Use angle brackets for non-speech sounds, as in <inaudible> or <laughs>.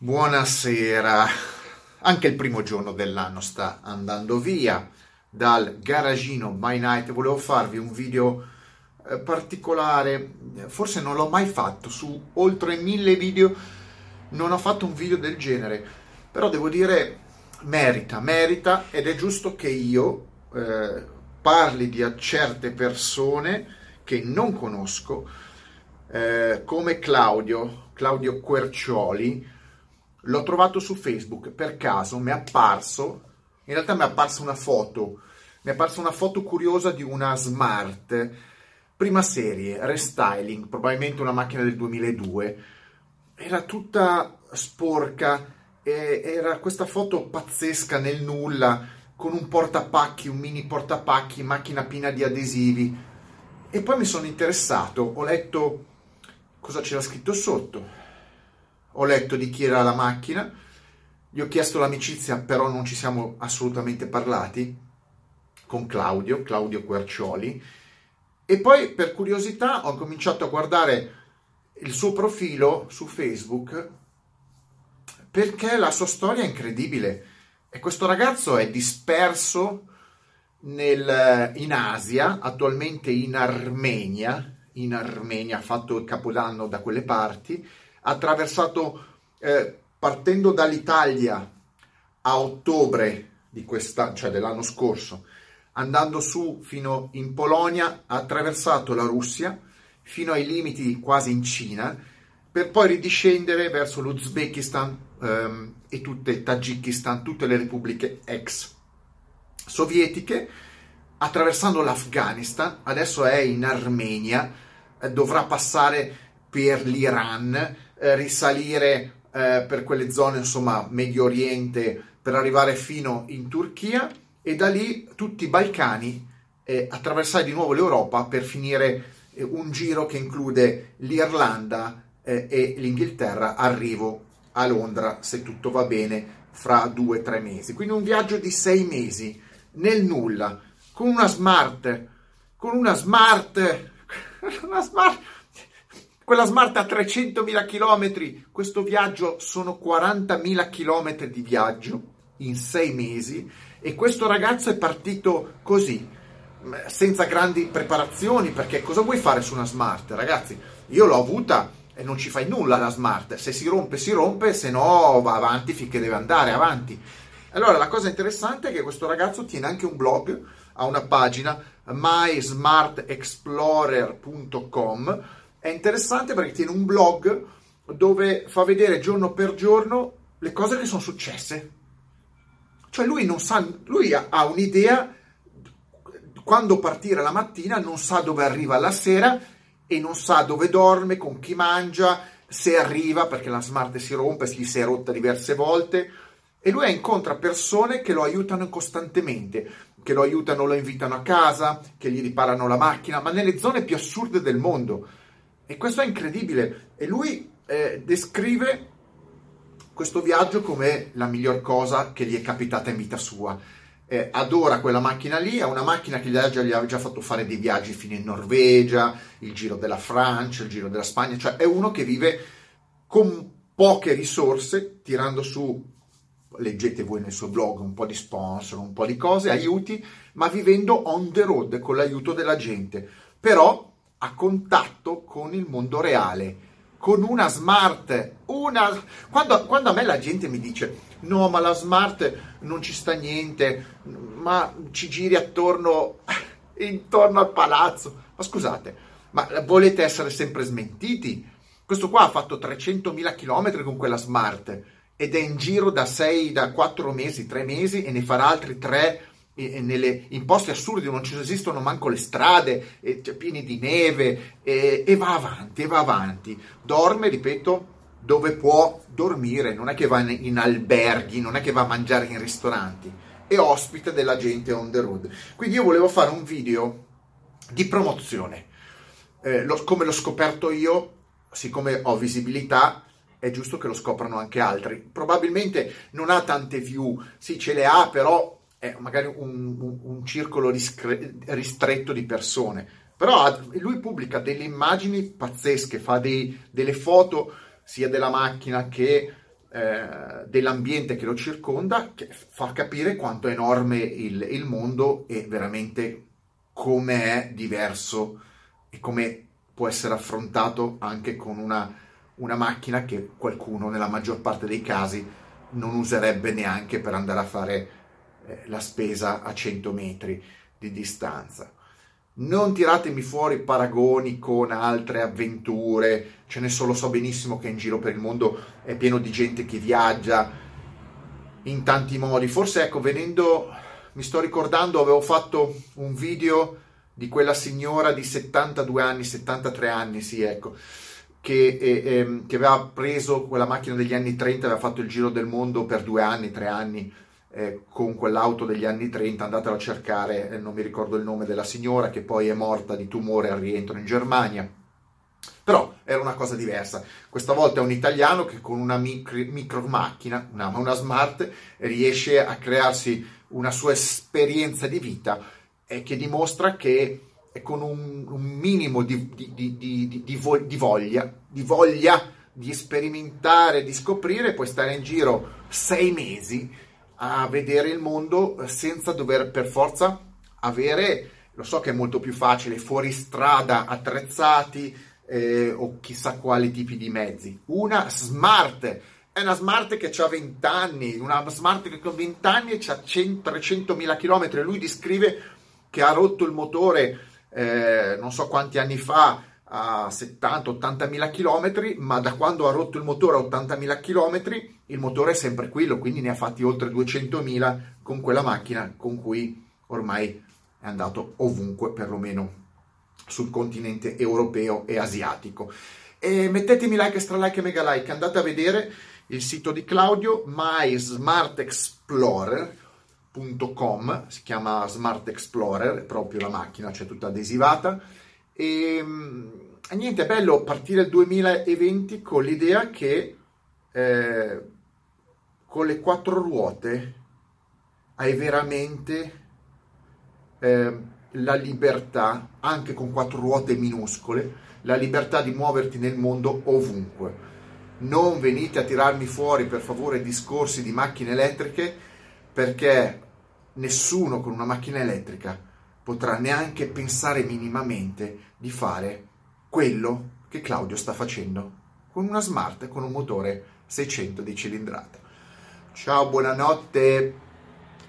Buonasera, anche il primo giorno dell'anno sta andando via. Dal garagino by night. Volevo farvi un video eh, particolare, forse non l'ho mai fatto. Su oltre mille video, non ho fatto un video del genere, però devo dire merita, merita ed è giusto che io eh, parli di certe persone che non conosco, eh, come Claudio, Claudio Quercioli L'ho trovato su Facebook per caso, mi è apparso, in realtà mi è apparsa una foto, mi è apparsa una foto curiosa di una Smart, prima serie, restyling, probabilmente una macchina del 2002. Era tutta sporca, era questa foto pazzesca nel nulla, con un portapacchi, un mini portapacchi, macchina piena di adesivi. E poi mi sono interessato, ho letto cosa c'era scritto sotto ho letto di chi era la macchina, gli ho chiesto l'amicizia, però non ci siamo assolutamente parlati con Claudio, Claudio Quercioli, e poi per curiosità ho cominciato a guardare il suo profilo su Facebook perché la sua storia è incredibile. E questo ragazzo è disperso nel, in Asia, attualmente in Armenia, in Armenia, ha fatto il capodanno da quelle parti, attraversato, eh, partendo dall'Italia a ottobre di questa, cioè dell'anno scorso, andando su fino in Polonia, ha attraversato la Russia fino ai limiti quasi in Cina, per poi ridiscendere verso l'Uzbekistan ehm, e tutte Tagikistan, tutte le repubbliche ex sovietiche, attraversando l'Afghanistan, adesso è in Armenia, eh, dovrà passare per l'Iran, eh, risalire eh, per quelle zone, insomma, Medio Oriente, per arrivare fino in Turchia e da lì tutti i Balcani, eh, attraversare di nuovo l'Europa per finire eh, un giro che include l'Irlanda eh, e l'Inghilterra, arrivo a Londra, se tutto va bene, fra due o tre mesi. Quindi un viaggio di sei mesi, nel nulla, con una smart, con una smart, <laughs> una smart quella smart ha 300.000 km, questo viaggio sono 40.000 km di viaggio in sei mesi e questo ragazzo è partito così, senza grandi preparazioni, perché cosa vuoi fare su una smart? Ragazzi, io l'ho avuta e non ci fai nulla la smart, se si rompe si rompe, se no va avanti finché deve andare avanti. Allora la cosa interessante è che questo ragazzo tiene anche un blog, ha una pagina mysmartexplorer.com è interessante perché tiene un blog dove fa vedere giorno per giorno le cose che sono successe. Cioè lui non sa, lui ha un'idea quando partire la mattina, non sa dove arriva la sera e non sa dove dorme, con chi mangia, se arriva perché la smart si rompe, si si è rotta diverse volte e lui incontra persone che lo aiutano costantemente, che lo aiutano, lo invitano a casa, che gli riparano la macchina, ma nelle zone più assurde del mondo. E questo è incredibile. E lui eh, descrive questo viaggio come la miglior cosa che gli è capitata in vita sua. Eh, adora quella macchina lì, è una macchina che gli, ha già, gli ha già fatto fare dei viaggi fino in Norvegia, il giro della Francia, il giro della Spagna, cioè è uno che vive con poche risorse, tirando su, leggete voi nel suo blog, un po' di sponsor, un po' di cose, aiuti, ma vivendo on the road con l'aiuto della gente. Però a contatto con il mondo reale, con una smart, una... Quando, quando, a me la gente mi dice no ma la smart non ci sta niente, ma ci giri attorno, <laughs> intorno al palazzo, ma scusate, ma volete essere sempre smentiti? Questo qua ha fatto 300.000 km con quella smart ed è in giro da 6, da 4 mesi, 3 mesi e ne farà altri 3 nelle, in posti assurdi non ci esistono manco le strade, e, cioè, pieni di neve, e, e va avanti, e va avanti. Dorme, ripeto, dove può dormire, non è che va in, in alberghi, non è che va a mangiare in ristoranti, è ospite della gente on the road. Quindi io volevo fare un video di promozione. Eh, lo, come l'ho scoperto io, siccome ho visibilità, è giusto che lo scoprano anche altri. Probabilmente non ha tante view, sì ce le ha, però è magari un, un, un circolo riscre- ristretto di persone, però lui pubblica delle immagini pazzesche, fa dei, delle foto sia della macchina che eh, dell'ambiente che lo circonda, che fa capire quanto è enorme il, il mondo e veramente come è diverso e come può essere affrontato anche con una, una macchina che qualcuno nella maggior parte dei casi non userebbe neanche per andare a fare eh, la spesa a 100 metri di distanza. Non tiratemi fuori paragoni con altre avventure, ce ne so, so benissimo che in giro per il mondo è pieno di gente che viaggia in tanti modi. Forse ecco, venendo, mi sto ricordando, avevo fatto un video di quella signora di 72 anni, 73 anni, sì, ecco, che, eh, eh, che aveva preso quella macchina degli anni 30, aveva fatto il giro del mondo per due anni, tre anni eh, con quell'auto degli anni 30, andatelo a cercare, eh, non mi ricordo il nome della signora che poi è morta di tumore al rientro in Germania. Però era una cosa diversa. Questa volta è un italiano che con una micro, micro macchina, una, una smart, riesce a crearsi una sua esperienza di vita e che dimostra che con un, un minimo di, di, di, di, voglia, di voglia di sperimentare, di scoprire, puoi stare in giro sei mesi a vedere il mondo senza dover per forza avere, lo so che è molto più facile, fuori strada, attrezzati eh, o chissà quali tipi di mezzi. Una smart, è una smart che ha 20 anni, una smart che con 20 anni ha 300.000 km, lui descrive che ha rotto il motore eh, non so quanti anni fa a 70-80 mila chilometri, ma da quando ha rotto il motore a 80 mila chilometri, il motore è sempre quello, quindi ne ha fatti oltre 200 mila con quella macchina con cui ormai è andato ovunque, perlomeno sul continente europeo e asiatico. E mettetemi like, extra like e mega like, andate a vedere il sito di Claudio, mysmartexplorer.com, si chiama Smart Explorer, proprio la macchina, c'è tutta adesivata e niente, è bello partire il 2020 con l'idea che eh, con le quattro ruote hai veramente eh, la libertà, anche con quattro ruote minuscole, la libertà di muoverti nel mondo ovunque. Non venite a tirarmi fuori per favore discorsi di macchine elettriche perché nessuno con una macchina elettrica potrà neanche pensare minimamente di fare quello che Claudio sta facendo con una smart con un motore 600 di cilindrata. Ciao, buonanotte.